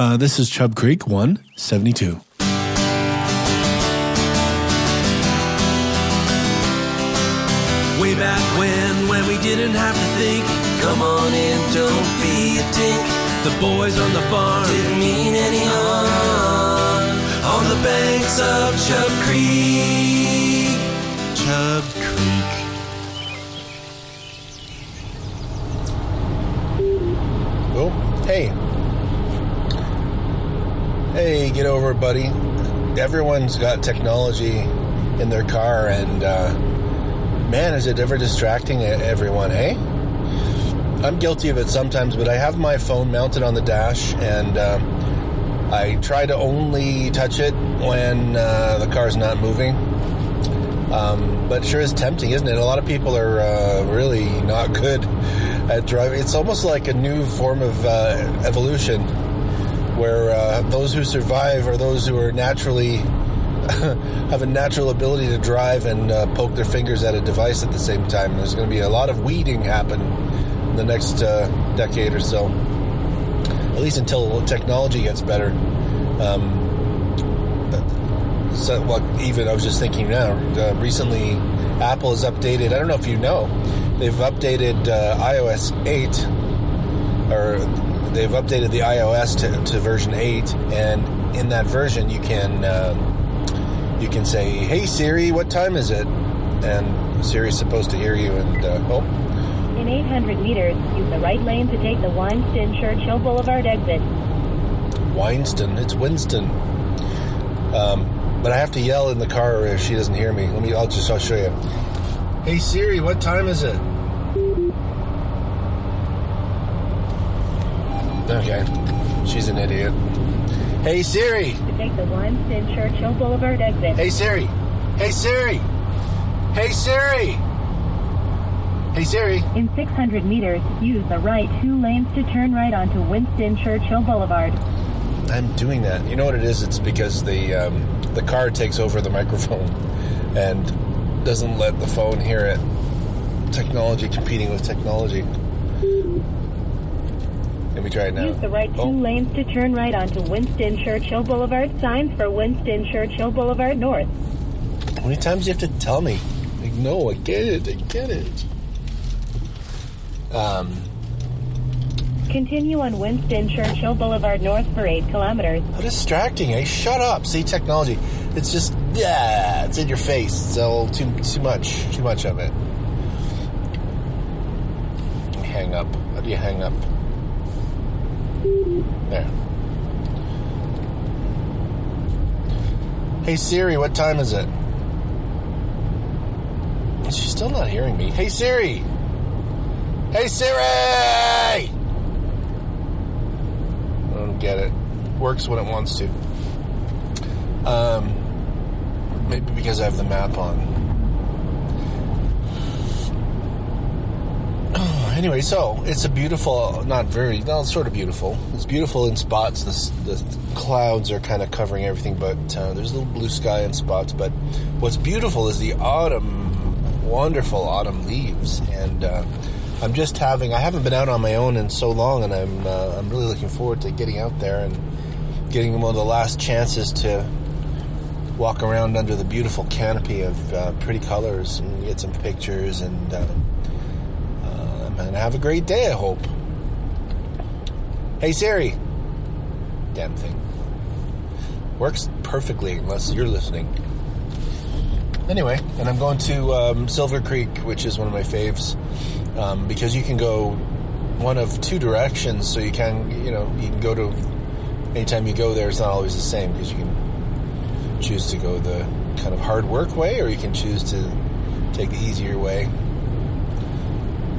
Uh, this is Chub Creek 172. Way back when, when we didn't have to think. Come on in, don't be a tink. The boys on the farm didn't mean any harm. On the banks of Chub Creek. Chub Creek. Oh, hey. Hey, get over buddy. Everyone's got technology in their car, and uh, man, is it ever distracting everyone, hey? I'm guilty of it sometimes, but I have my phone mounted on the dash, and um, I try to only touch it when uh, the car's not moving. Um, but sure is tempting, isn't it? A lot of people are uh, really not good at driving. It's almost like a new form of uh, evolution, where uh, those who survive are those who are naturally have a natural ability to drive and uh, poke their fingers at a device at the same time. There's going to be a lot of weeding happen in the next uh, decade or so, at least until technology gets better. Um, so, well, even I was just thinking now. Uh, recently, Apple has updated. I don't know if you know, they've updated uh, iOS 8, or they've updated the iOS to, to version 8, and in that version, you can um, you can say, "Hey Siri, what time is it?" And Siri's supposed to hear you. And uh, oh, In 800 meters, use the right lane to take the Winston Churchill Boulevard exit. Winston, it's Winston. Um, but I have to yell in the car if she doesn't hear me. Let me. I'll just. I'll show you. Hey Siri, what time is it? Okay, she's an idiot. Hey Siri. To take the Winston Churchill Boulevard exit. Hey Siri. Hey Siri. Hey Siri. Hey Siri. In 600 meters, use the right two lanes to turn right onto Winston Churchill Boulevard. I'm doing that. You know what it is? It's because the um, the car takes over the microphone and doesn't let the phone hear it. Technology competing with technology. Let me try it now. Use the right two Oh. lanes to turn right onto Winston Churchill Boulevard. Signs for Winston Churchill Boulevard North. How many times do you have to tell me? Like, no, I get it. I get it. Um, Continue on Winston Churchill Boulevard North for 8 kilometers. how distracting, eh? Shut up. See, technology. It's just, yeah, it's in your face. It's So, too, too much. Too much of it. Hang up. How do you hang up? There. Hey Siri, what time is it? She's still not hearing me. Hey Siri! Hey Siri! I don't get it. Works when it wants to. Um, maybe because I have the map on. Anyway, so it's a beautiful, not very, well, sort of beautiful. It's beautiful in spots. The, the clouds are kind of covering everything, but uh, there's a little blue sky in spots. But what's beautiful is the autumn, wonderful autumn leaves. And uh, I'm just having, I haven't been out on my own in so long, and I'm, uh, I'm really looking forward to getting out there and getting one of the last chances to walk around under the beautiful canopy of uh, pretty colors and get some pictures and. And have a great day, I hope. Hey Siri. Damn thing. Works perfectly unless you're listening. Anyway, and I'm going to um, Silver Creek, which is one of my faves, um, because you can go one of two directions. So you can, you know, you can go to anytime you go there. It's not always the same because you can choose to go the kind of hard work way, or you can choose to take the easier way.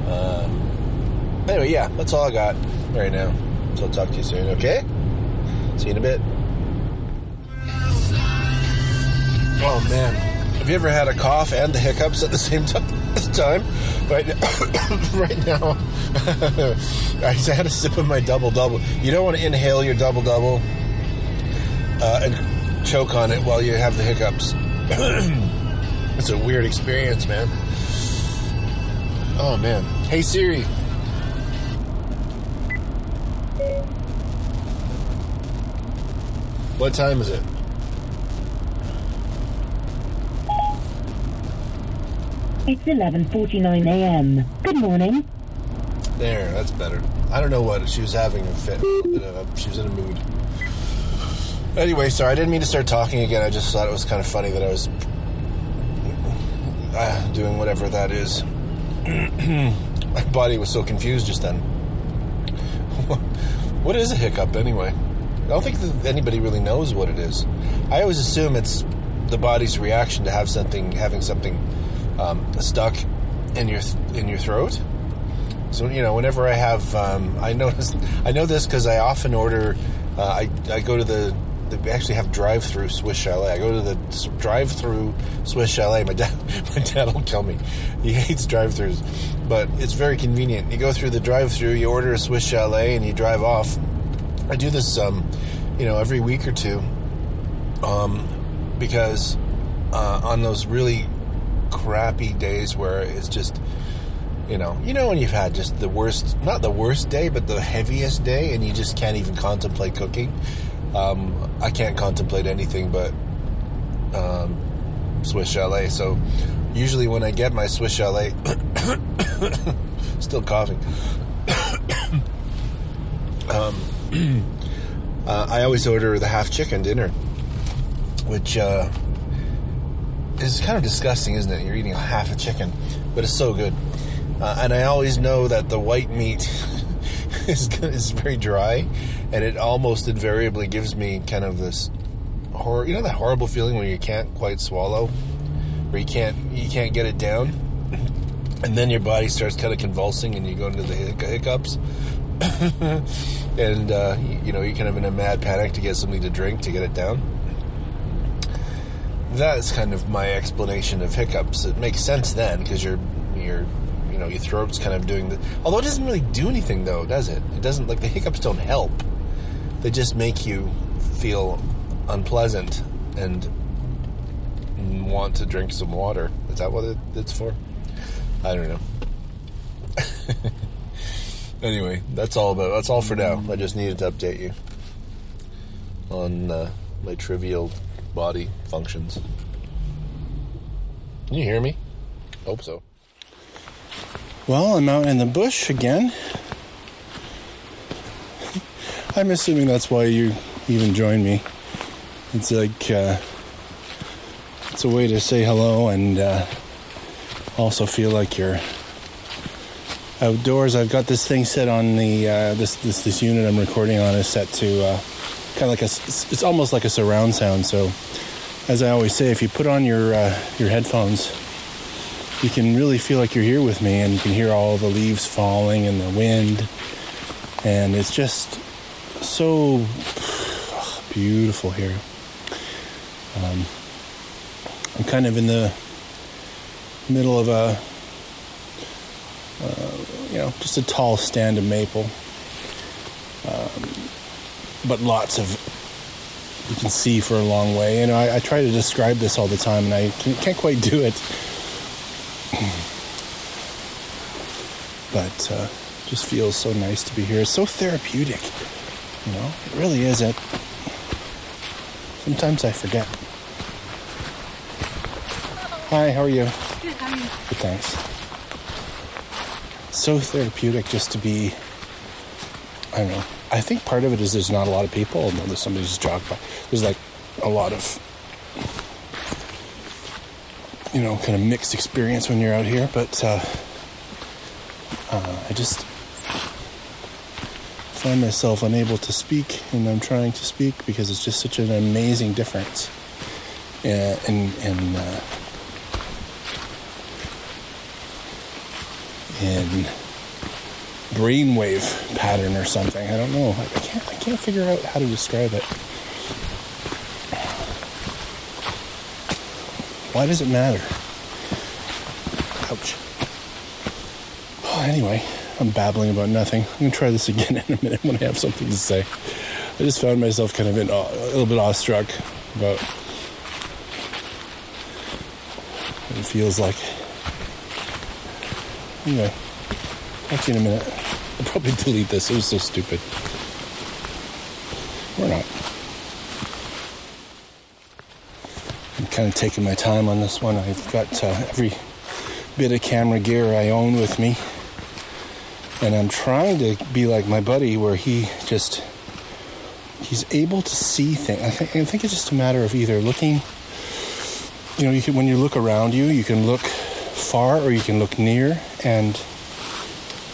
Um, anyway, yeah, that's all I got right now. So I'll talk to you soon, okay? See you in a bit. Oh man, have you ever had a cough and the hiccups at the same ti- time? Right now, right now, I just had a sip of my double double. You don't want to inhale your double double uh, and choke on it while you have the hiccups. it's a weird experience, man. Oh man. Hey Siri. What time is it? It's 11:49 a.m. Good morning. There, that's better. I don't know what she was having a fit. Uh, she was in a mood. Anyway, sorry, I didn't mean to start talking again. I just thought it was kind of funny that I was uh, doing whatever that is. My body was so confused just then. what is a hiccup anyway? I don't think that anybody really knows what it is. I always assume it's the body's reaction to have something, having something um, stuck in your in your throat. So you know, whenever I have, um, I notice, I know this because I often order. Uh, I I go to the. They actually have drive-through Swiss Chalet. I go to the drive-through Swiss Chalet. My dad, my dad will kill me. He hates drive-throughs, but it's very convenient. You go through the drive-through, you order a Swiss Chalet, and you drive off. I do this, um, you know, every week or two, um, because uh, on those really crappy days where it's just you know you know when you've had just the worst not the worst day but the heaviest day and you just can't even contemplate cooking um, i can't contemplate anything but um, swiss chalet so usually when i get my swiss chalet still coughing um, uh, i always order the half chicken dinner which uh, is kind of disgusting, isn't it? You're eating half a chicken, but it's so good. Uh, and I always know that the white meat is is very dry, and it almost invariably gives me kind of this horror. You know that horrible feeling when you can't quite swallow, where you can't you can't get it down, and then your body starts kind of convulsing, and you go into the hic- hiccups. and uh, you, you know you're kind of in a mad panic to get something to drink to get it down that's kind of my explanation of hiccups. It makes sense then because your your you know your throat's kind of doing the. Although it doesn't really do anything though, does it? It doesn't like the hiccups don't help. They just make you feel unpleasant and want to drink some water. Is that what it, it's for? I don't know. anyway, that's all about. That's all for now. I just needed to update you on uh, my trivial body functions. Can you hear me? Hope so. Well, I'm out in the bush again. I'm assuming that's why you even joined me. It's like uh, it's a way to say hello and uh, also feel like you're outdoors. I've got this thing set on the uh, this this this unit I'm recording on is set to uh, kind of like a it's almost like a surround sound. So, as I always say, if you put on your uh, your headphones, you can really feel like you're here with me, and you can hear all the leaves falling and the wind, and it's just so beautiful here. Um, I'm kind of in the middle of a you know, just a tall stand of maple. Um, but lots of, you can see for a long way. You know, I, I try to describe this all the time and I can, can't quite do it. But uh, just feels so nice to be here. It's so therapeutic. You know, it really is. It. Sometimes I forget. Hi, how are you? Good, how are you? Good, thanks. So therapeutic just to be. I don't know. I think part of it is there's not a lot of people. Although there's somebody just jogged by. There's like a lot of, you know, kind of mixed experience when you're out here. But uh, uh, I just find myself unable to speak, and I'm trying to speak because it's just such an amazing difference. Uh, in in uh, in brainwave pattern or something. I don't know. I I can't. I can't figure out how to describe it. Why does it matter? Ouch. Oh, anyway, I'm babbling about nothing. I'm gonna try this again in a minute when I have something to say. I just found myself kind of in, awe- a little bit awestruck about what it feels like. Anyway, talk to you in a minute. I'll probably delete this. It was so stupid. Or not. I'm kind of taking my time on this one. I've got uh, every bit of camera gear I own with me. And I'm trying to be like my buddy where he just he's able to see things. I think, I think it's just a matter of either looking you know, you can when you look around you, you can look far or you can look near and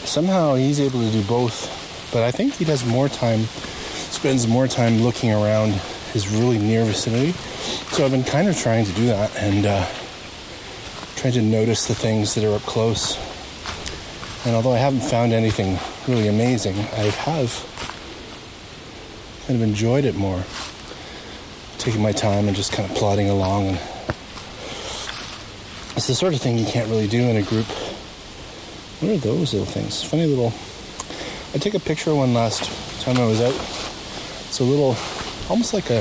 somehow he's able to do both. But I think he does more time spends more time looking around his really near vicinity. So I've been kind of trying to do that and uh, trying to notice the things that are up close. And although I haven't found anything really amazing, I have kind of enjoyed it more. Taking my time and just kind of plodding along. And it's the sort of thing you can't really do in a group. What are those little things? Funny little. I took a picture of one last time I was out. It's a little, almost like a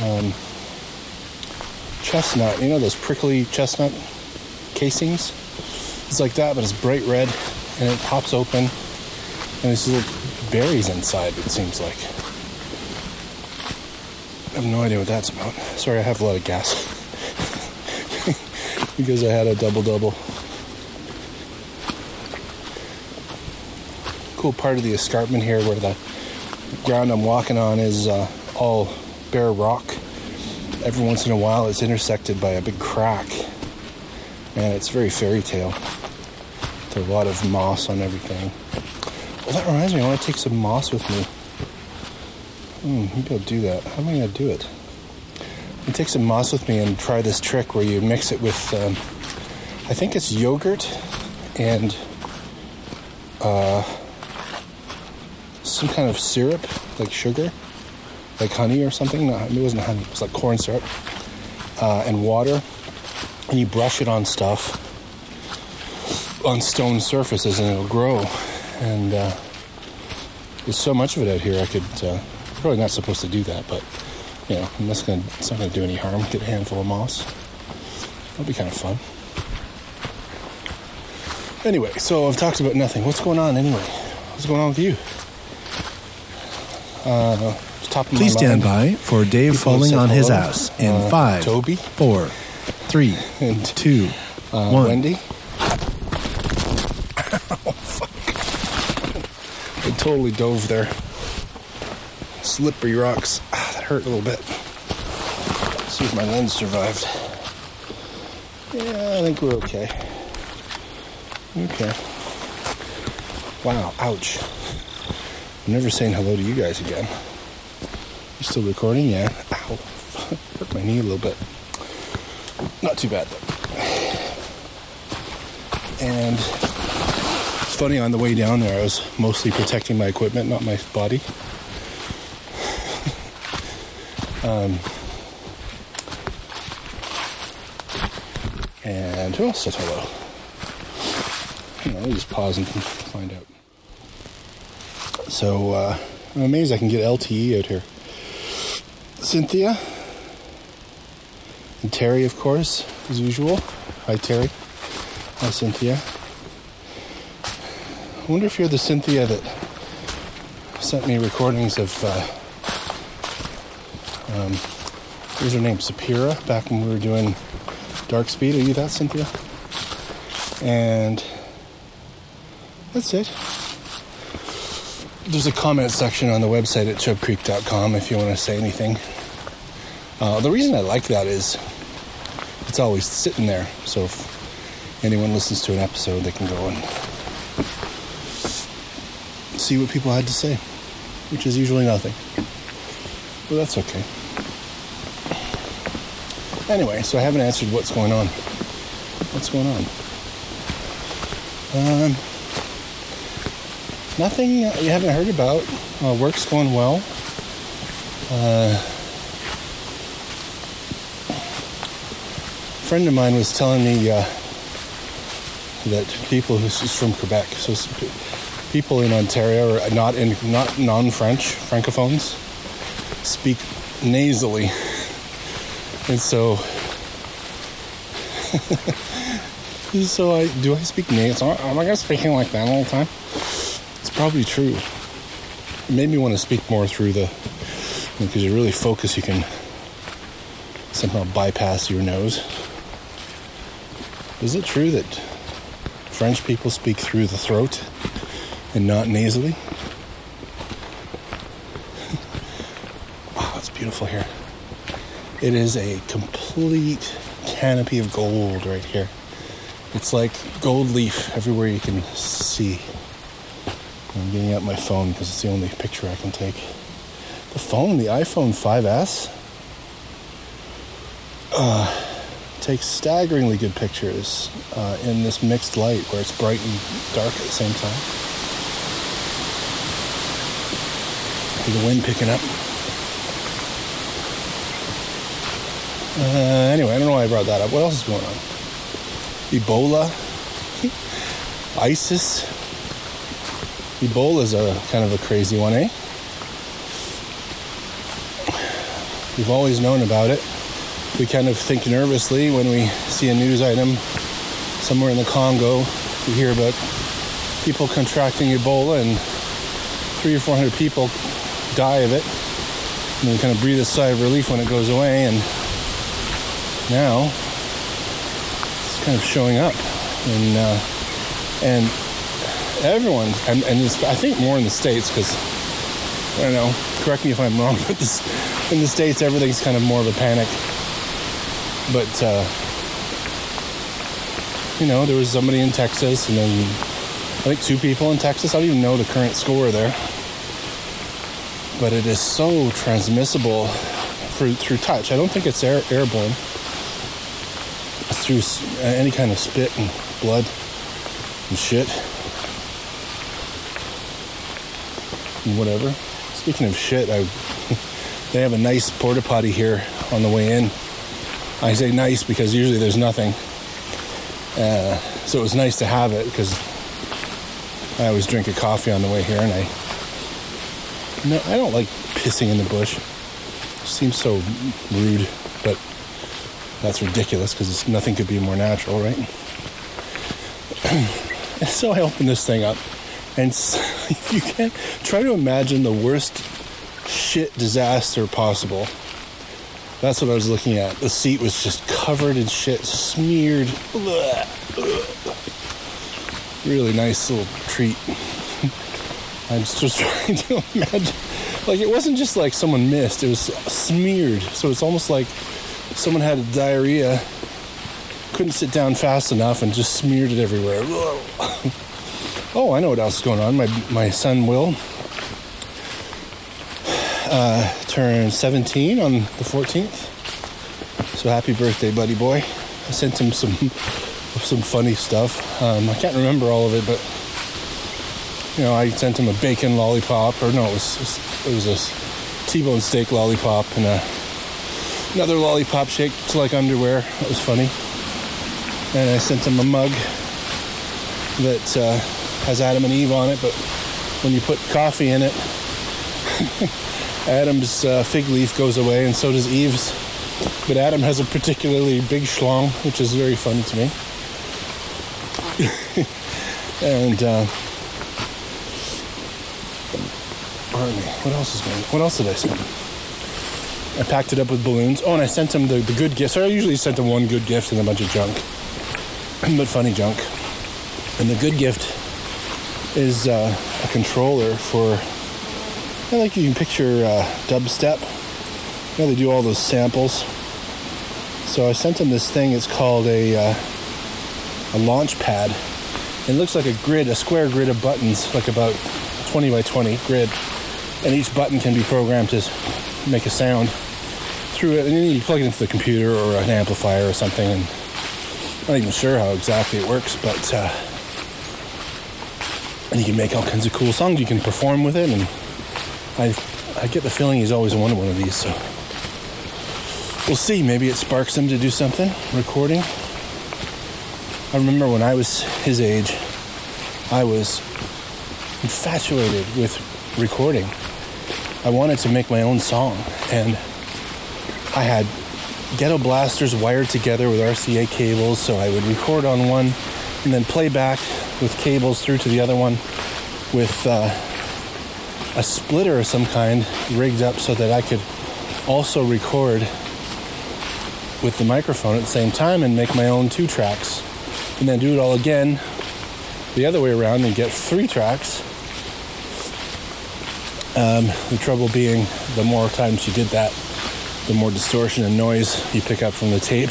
um, chestnut. You know those prickly chestnut casings? It's like that, but it's bright red, and it pops open, and there's little berries inside. It seems like. I have no idea what that's about. Sorry, I have a lot of gas because I had a double double. Cool part of the escarpment here, where the ground I'm walking on is uh, all bare rock. Every once in a while, it's intersected by a big crack, and it's very fairy tale. There's a lot of moss on everything. Well, that reminds me, I want to take some moss with me. Hmm, maybe I'll do that. How am I going to do it? I take some moss with me and try this trick where you mix it with, um, I think it's yogurt and uh, some kind of syrup, like sugar, like honey or something. No, it wasn't honey, it was like corn syrup, uh, and water. And you brush it on stuff, on stone surfaces, and it'll grow. And uh, there's so much of it out here, I could. Uh, probably not supposed to do that, but you know, I'm just gonna, it's not gonna do any harm. Get a handful of moss. That'll be kind of fun. Anyway, so I've talked about nothing. What's going on anyway? What's going on with you? Uh, top of my Please stand by for Dave People falling on his ass in Uh, five, Toby. four, three, And, two, Uh, one. Wendy. oh fuck! I totally dove there. Slippery rocks. Ah, that hurt a little bit. Let's see if my lens survived. Yeah, I think we're okay. Okay. Wow, ouch. I'm never saying hello to you guys again. You still recording? Yeah. Ow. Hurt my knee a little bit. Not too bad though. And funny, on the way down there, I was mostly protecting my equipment, not my body. um, and who else said hello? You know, let me just pause and find out. So, uh, I'm amazed I can get LTE out here. Cynthia. And Terry, of course, as usual. Hi, Terry. Hi, Cynthia. I wonder if you're the Cynthia that sent me recordings of, uh, um, her name? Sapira, back when we were doing Dark Speed. Are you that, Cynthia? And that's it. There's a comment section on the website at chubcreek.com if you want to say anything. Uh, the reason I like that is it's always sitting there. So if anyone listens to an episode, they can go and see what people had to say, which is usually nothing. But that's okay. Anyway, so I haven't answered what's going on. What's going on? Um, nothing you haven't heard about. Uh, work's going well. Uh, a friend of mine was telling me uh, that people who's from Quebec, so people in Ontario are not in not non-French francophones speak nasally, and so so I do I speak nasal? Am I gonna speaking like that all the time? It's probably true. It made me want to speak more through the because you really focus. You can somehow bypass your nose. Is it true that French people speak through the throat and not nasally? wow, it's beautiful here. It is a complete canopy of gold right here. It's like gold leaf everywhere you can see. I'm getting out my phone because it's the only picture I can take. The phone, the iPhone 5S, uh, takes staggeringly good pictures uh, in this mixed light where it's bright and dark at the same time. The wind picking up. Uh, anyway, I don't know why I brought that up. What else is going on? Ebola, ISIS. Ebola is a kind of a crazy one, eh? We've always known about it. We kind of think nervously when we see a news item somewhere in the Congo. We hear about people contracting Ebola and three or four hundred people die of it. And we kind of breathe a sigh of relief when it goes away. And now it's kind of showing up, and uh, and everyone, and, and I think more in the states because I don't know. Correct me if I'm wrong, but this, in the states everything's kind of more of a panic. But uh, you know, there was somebody in Texas, and then I think two people in Texas. I don't even know the current score there, but it is so transmissible through through touch. I don't think it's air, airborne through any kind of spit and blood and shit and whatever. Speaking of shit, I they have a nice porta potty here on the way in. I say nice because usually there's nothing. Uh, so it was nice to have it because I always drink a coffee on the way here, and I no, I don't like pissing in the bush. It seems so rude, but that's ridiculous because nothing could be more natural, right? so I open this thing up, and you can't try to imagine the worst shit disaster possible. That's what I was looking at. The seat was just covered in shit, smeared. Really nice little treat. I'm just trying to imagine. Like, it wasn't just like someone missed, it was smeared. So it's almost like someone had diarrhea, couldn't sit down fast enough, and just smeared it everywhere. oh, I know what else is going on. My my son Will uh, turned 17 on the 14th. So happy birthday, buddy boy! I sent him some some funny stuff. Um, I can't remember all of it, but you know, I sent him a bacon lollipop, or no, it was it was a T-bone steak lollipop and a another lollipop shaped like underwear. That was funny. And I sent him a mug that uh, has Adam and Eve on it, but when you put coffee in it, Adam's uh, fig leaf goes away, and so does Eve's. But Adam has a particularly big schlong, which is very funny to me. and uh, what else is going? What else did I send? I packed it up with balloons. Oh, and I sent him the, the good gift. So I usually sent him one good gift and a bunch of junk, but funny junk. And the good gift is uh, a controller for, I like you can picture uh, dubstep. You know, they do all those samples. So I sent him this thing. It's called a uh, a launch pad. It looks like a grid, a square grid of buttons, like about 20 by 20 grid, and each button can be programmed to make a sound through it, and then you plug it into the computer or an amplifier or something. And I'm not even sure how exactly it works, but uh, and you can make all kinds of cool songs. You can perform with it, and I I get the feeling he's always wanted one of these. So we'll see. Maybe it sparks him to do something, recording. I remember when I was his age, I was infatuated with recording. I wanted to make my own song, and I had ghetto blasters wired together with RCA cables, so I would record on one and then play back with cables through to the other one with uh, a splitter of some kind rigged up so that I could also record with the microphone at the same time and make my own two tracks. And then do it all again the other way around and get three tracks. Um, the trouble being, the more times you did that, the more distortion and noise you pick up from the tape.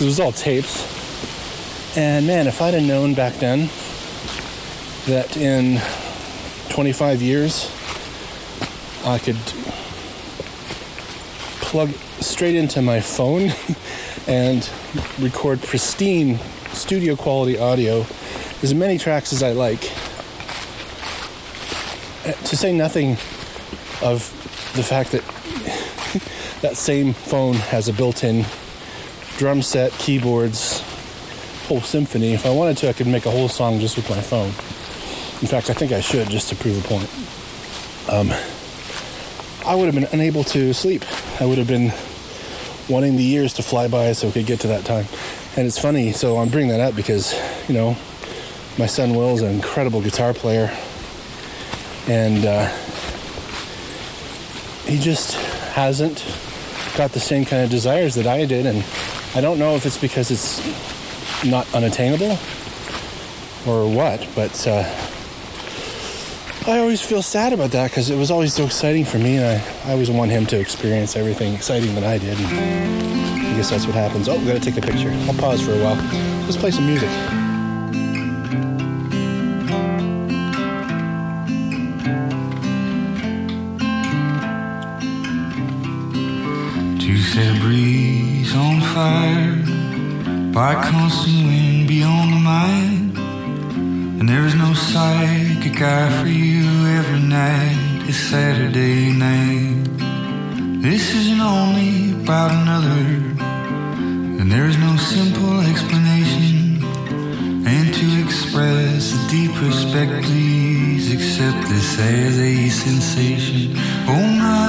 It was all tapes. And man, if I'd have known back then that in 25 years I could plug straight into my phone and record pristine studio quality audio as many tracks as I like. Uh, To say nothing of the fact that that same phone has a built-in drum set, keyboards, whole symphony. If I wanted to, I could make a whole song just with my phone. In fact, I think I should just to prove a point. Um, I would have been unable to sleep. I would have been wanting the years to fly by so we could get to that time. And it's funny, so I'm bringing that up because, you know, my son Will is an incredible guitar player. And uh, he just hasn't got the same kind of desires that I did. And I don't know if it's because it's not unattainable or what, but uh, I always feel sad about that because it was always so exciting for me, and I, I always want him to experience everything exciting that I did. And I guess that's what happens. Oh, gotta take a picture. I'll pause for a while. Let's play some music. By constant wind beyond the mind. And there is no psychic eye for you every night. It's Saturday night. This isn't only about another, and there is no simple explanation. And to express a deep respect, please accept this as a sensation. Oh homage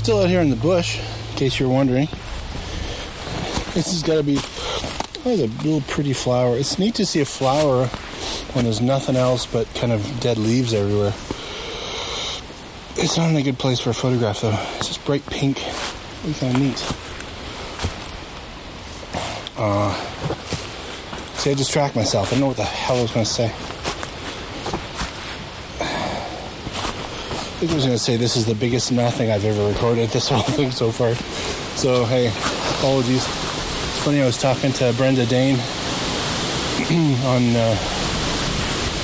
still out here in the bush, in case you're wondering. This has got to be. Oh, a little pretty flower. It's neat to see a flower when there's nothing else but kind of dead leaves everywhere. It's not in a good place for a photograph though. It's just bright pink. Really kind of neat. Uh, see, I distract myself. I don't know what the hell I was going to say. I think I was going to say this is the biggest nothing I've ever recorded this whole thing so far. So, hey, apologies. It's funny, I was talking to Brenda Dane on, uh,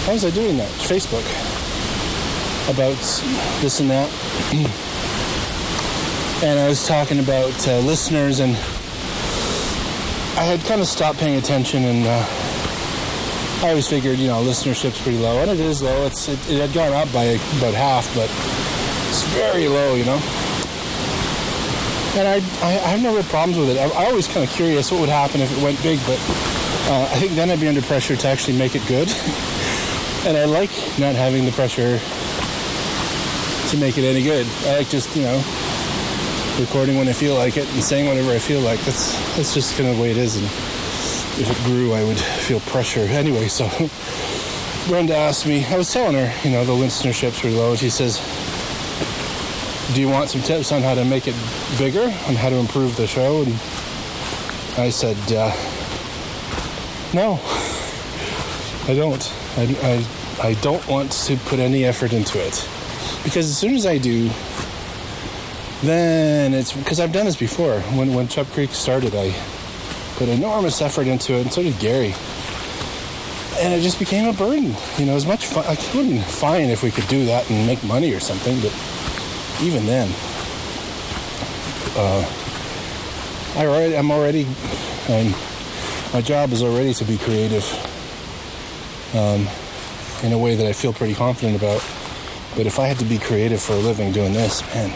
how was I doing that? Facebook. About this and that. and I was talking about uh, listeners, and I had kind of stopped paying attention, and uh, I always figured, you know, listenership's pretty low, and it is low. It's it, it had gone up by about half, but it's very low, you know. And I, I, I have no real problems with it. I, I always kind of curious what would happen if it went big, but uh, I think then I'd be under pressure to actually make it good. and I like not having the pressure to make it any good. I like just, you know, recording when I feel like it and saying whatever I feel like. That's that's just kind of the way it is. And if it grew, I would feel pressure anyway. So Brenda asked me. I was telling her, you know, the listenerships were low. She says, "Do you want some tips on how to make it bigger, on how to improve the show?" And I said, uh, "No, I don't. I, I I don't want to put any effort into it." Because as soon as I do, then it's because I've done this before. When when Chub Creek started, I put enormous effort into it, and so did Gary. And it just became a burden. You know, as much fun. Like, it would been fine if we could do that and make money or something, but even then, uh, I already, I'm already, I'm, my job is already to be creative um, in a way that I feel pretty confident about. But if I had to be creative for a living doing this, man.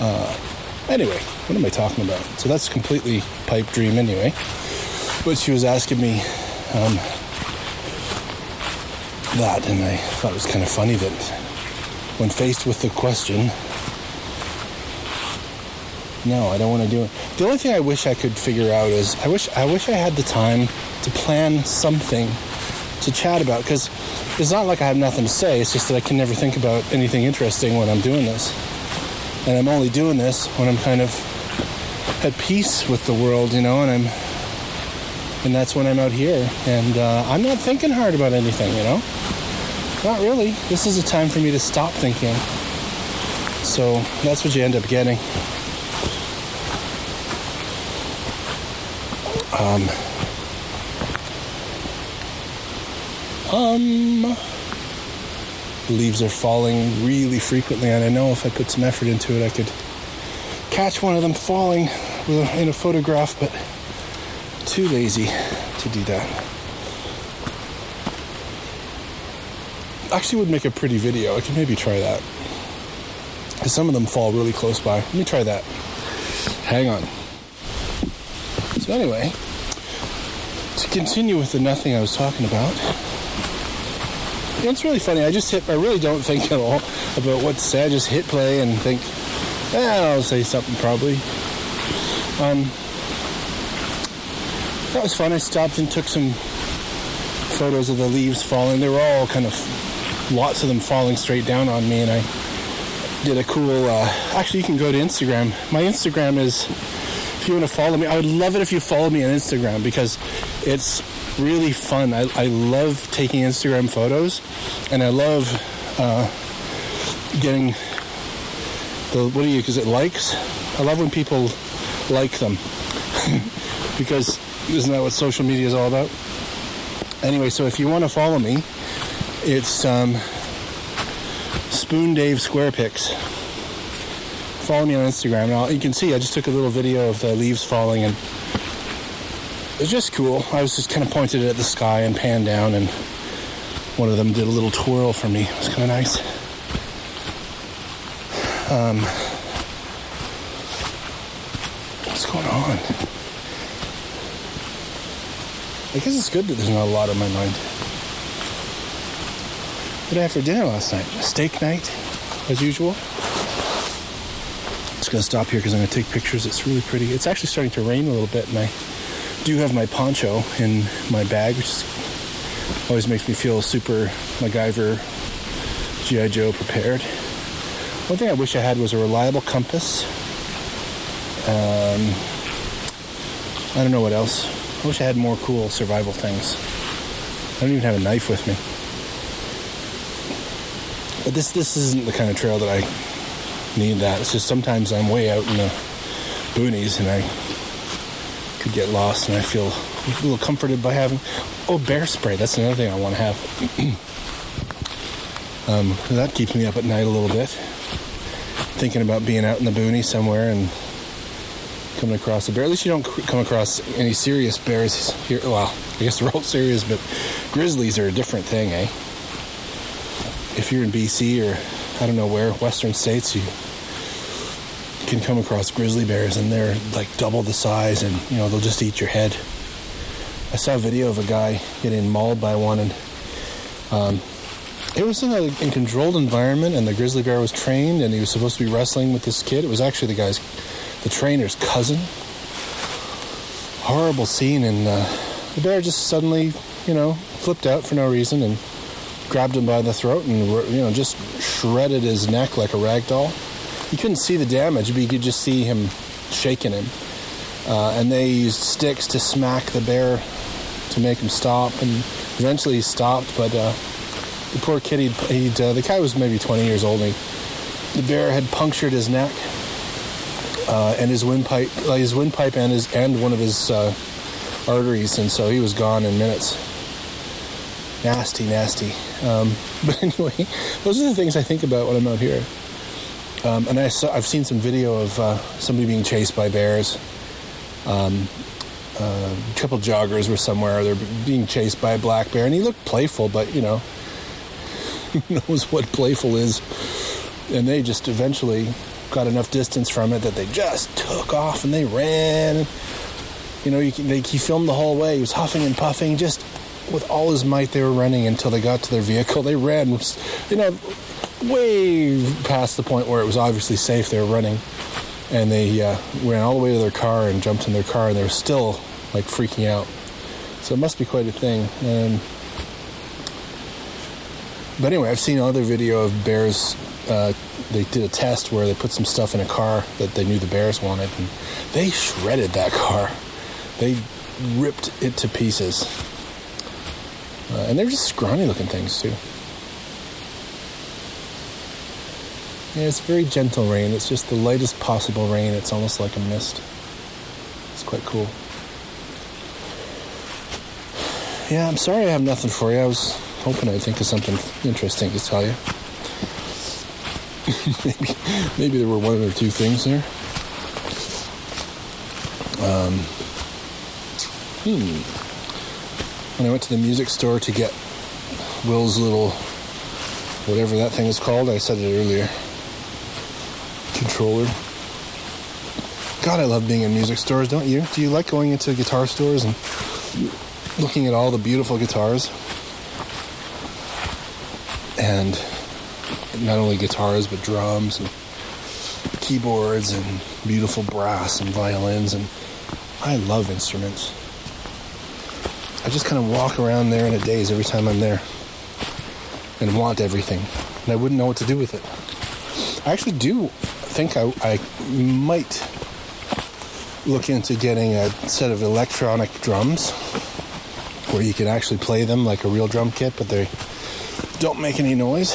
Uh, anyway, what am I talking about? So that's completely pipe dream anyway. But she was asking me um, that, and I thought it was kind of funny that when faced with the question, no, I don't want to do it. The only thing I wish I could figure out is I wish I wish I had the time to plan something to chat about because it's not like I have nothing to say. It's just that I can never think about anything interesting when I'm doing this. And I'm only doing this when I'm kind of at peace with the world, you know, and I'm and that's when I'm out here. And uh, I'm not thinking hard about anything, you know? Not really. This is a time for me to stop thinking. So that's what you end up getting. Um, um, leaves are falling really frequently, and I know if I put some effort into it, I could catch one of them falling in a photograph, but too lazy to do that. Actually, would make a pretty video. I could maybe try that. Because some of them fall really close by. Let me try that. Hang on. So, anyway, to continue with the nothing I was talking about, it's really funny. I just hit, I really don't think at all about what to say. I just hit play and think, eh, I'll say something probably. Um, that was fun. I stopped and took some photos of the leaves falling. They were all kind of, lots of them falling straight down on me, and I did a cool, uh, actually, you can go to Instagram. My Instagram is, if you want to follow me, I would love it if you follow me on Instagram because it's really fun. I, I love taking Instagram photos, and I love uh, getting the what do you? Because it likes. I love when people like them because isn't that what social media is all about? Anyway, so if you want to follow me, it's um, Spoon Dave Square Pics. Follow me on Instagram. Now you can see I just took a little video of the leaves falling and was just cool. I was just kind of pointed at the sky and panned down, and one of them did a little twirl for me. It was kind of nice. Um, what's going on? I guess it's good that there's not a lot on my mind. What did I have for dinner last night? Steak night, as usual. just to stop here because I'm to take pictures. It's really pretty. It's actually starting to rain a little bit, and I do have my poncho in my bag, which always makes me feel super MacGyver, G.I. Joe prepared. One thing I wish I had was a reliable compass. Um, I don't know what else. I wish I had more cool survival things. I don't even have a knife with me. But this this isn't the kind of trail that I need that. It's just sometimes I'm way out in the boonies and I could get lost and I feel a little comforted by having oh bear spray. That's another thing I want to have. um, that keeps me up at night a little bit. Thinking about being out in the boonies somewhere and coming across a bear. At least you don't come across any serious bears here. Well, I guess they're all serious, but grizzlies are a different thing, eh? If you're in BC or I don't know where, western states, you can come across grizzly bears and they're like double the size and you know they'll just eat your head. I saw a video of a guy getting mauled by one and um, it was in a in controlled environment and the grizzly bear was trained and he was supposed to be wrestling with this kid. It was actually the guy's the trainer's cousin. Horrible scene and uh, the bear just suddenly, you know, flipped out for no reason and grabbed him by the throat and you know just shredded his neck like a rag doll. You couldn't see the damage, but you could just see him shaking him. Uh, and they used sticks to smack the bear to make him stop, and eventually he stopped. But uh, the poor kid, he'd, he'd uh, the guy was maybe 20 years old. And he, the bear had punctured his neck uh, and his windpipe, like his windpipe, and his and one of his uh, arteries, and so he was gone in minutes. Nasty, nasty. Um, but anyway, those are the things I think about when I'm out here. Um, and I saw, I've seen some video of uh, somebody being chased by bears. Um, uh, couple joggers were somewhere. They're being chased by a black bear, and he looked playful, but you know, who knows what playful is. And they just eventually got enough distance from it that they just took off and they ran. You know, can, they, he filmed the whole way. He was huffing and puffing, just with all his might. They were running until they got to their vehicle. They ran, you know, way past the point where it was obviously safe. They were running, and they uh, ran all the way to their car and jumped in their car, and they were still like freaking out. So it must be quite a thing. Um, but anyway, I've seen another video of bears. Uh, they did a test where they put some stuff in a car that they knew the bears wanted, and they shredded that car. They ripped it to pieces. Uh, and they're just scrawny looking things, too. Yeah, it's very gentle rain. It's just the lightest possible rain. It's almost like a mist. It's quite cool. Yeah, I'm sorry I have nothing for you. I was hoping I'd think of something interesting to tell you. maybe, maybe there were one or two things there. Um, hmm. When I went to the music store to get Will's little, whatever that thing is called, I said it earlier, controller. God, I love being in music stores, don't you? Do you like going into guitar stores and looking at all the beautiful guitars? And not only guitars, but drums and keyboards and beautiful brass and violins. And I love instruments. I just kind of walk around there in a daze every time I'm there and want everything. And I wouldn't know what to do with it. I actually do think I, I might look into getting a set of electronic drums where you can actually play them like a real drum kit, but they don't make any noise.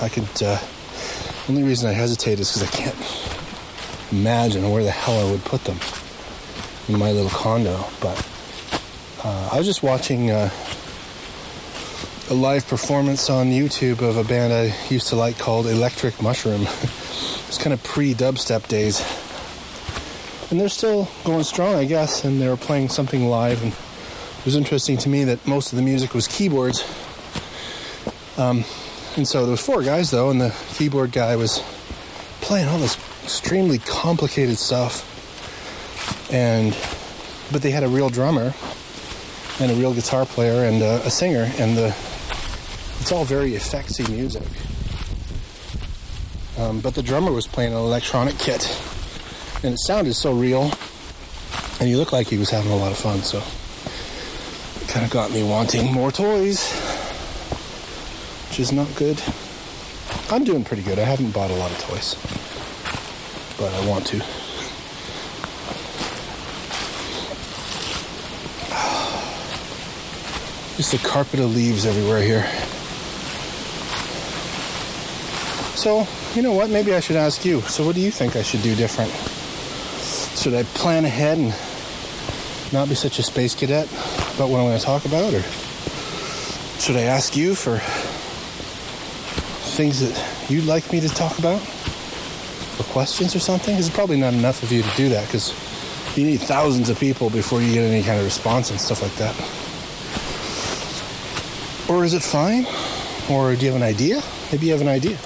I could. Uh, only reason I hesitate is because I can't imagine where the hell I would put them in my little condo. But uh, I was just watching uh, a live performance on YouTube of a band I used to like called Electric Mushroom. it's kind of pre dubstep days. And they're still going strong, I guess, and they were playing something live. And it was interesting to me that most of the music was keyboards. Um, and so there was four guys though, and the keyboard guy was playing all this extremely complicated stuff. And but they had a real drummer and a real guitar player and a, a singer, and the it's all very effectsy music. Um, but the drummer was playing an electronic kit, And it sounded so real. And he looked like he was having a lot of fun, so it kind of got me wanting more toys, which is not good. I'm doing pretty good. I haven't bought a lot of toys, but I want to. Just a carpet of leaves everywhere here. So, you know what? Maybe I should ask you. So, what do you think I should do different? Should I plan ahead and not be such a space cadet about what I'm going to talk about? Or should I ask you for things that you'd like me to talk about? Or questions or something? It's probably not enough of you to do that because you need thousands of people before you get any kind of response and stuff like that. Or is it fine? Or do you have an idea? Maybe you have an idea.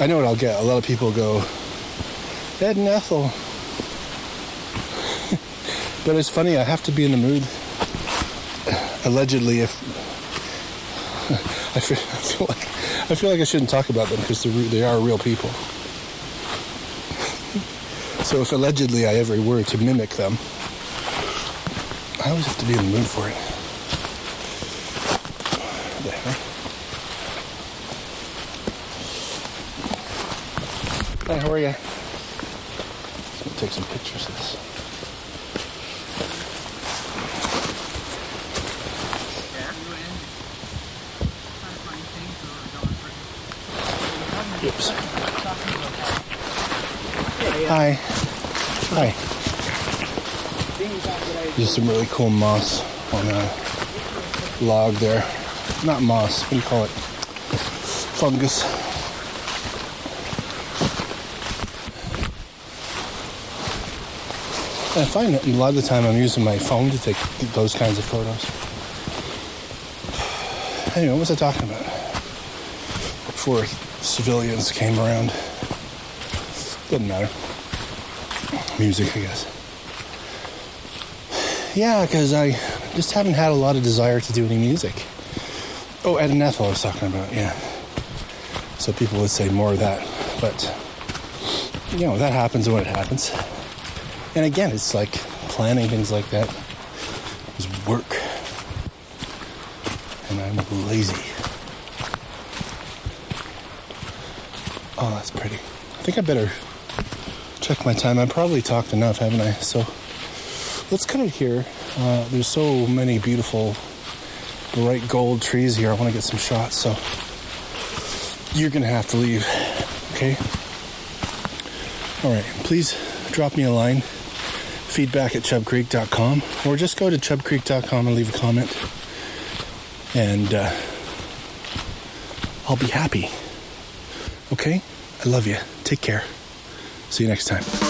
I know what I'll get. A lot of people go, Ed and Ethel. but it's funny, I have to be in the mood. Allegedly, if I feel, I feel like I feel like I shouldn't talk about them because they are real people. so if allegedly I ever were to mimic them, I always have to be in the mood for it. What the heck? Hi, how are you? Just gonna take some pictures of this. Oops. Hi. Hi. There's some really cool moss on a log there. Not moss, what do you call it? Fungus. I find a lot of the time I'm using my phone to take those kinds of photos. Anyway, what was I talking about? Before civilians came around. Doesn't matter. Music, I guess. Yeah, because I just haven't had a lot of desire to do any music. Oh, Ed and Ethel I was talking about, yeah. So people would say more of that. But, you know, that happens when it happens. And again, it's like planning things like that is work. And I'm lazy. Oh, that's pretty. I think I better check my time. I've probably talked enough, haven't I? So let's cut it here. Uh, there's so many beautiful bright gold trees here. I want to get some shots, so you're going to have to leave. Okay? All right. Please drop me a line feedback at chubcreek.com or just go to chubcreek.com and leave a comment and uh, I'll be happy. Okay? I love you. Take care. See you next time.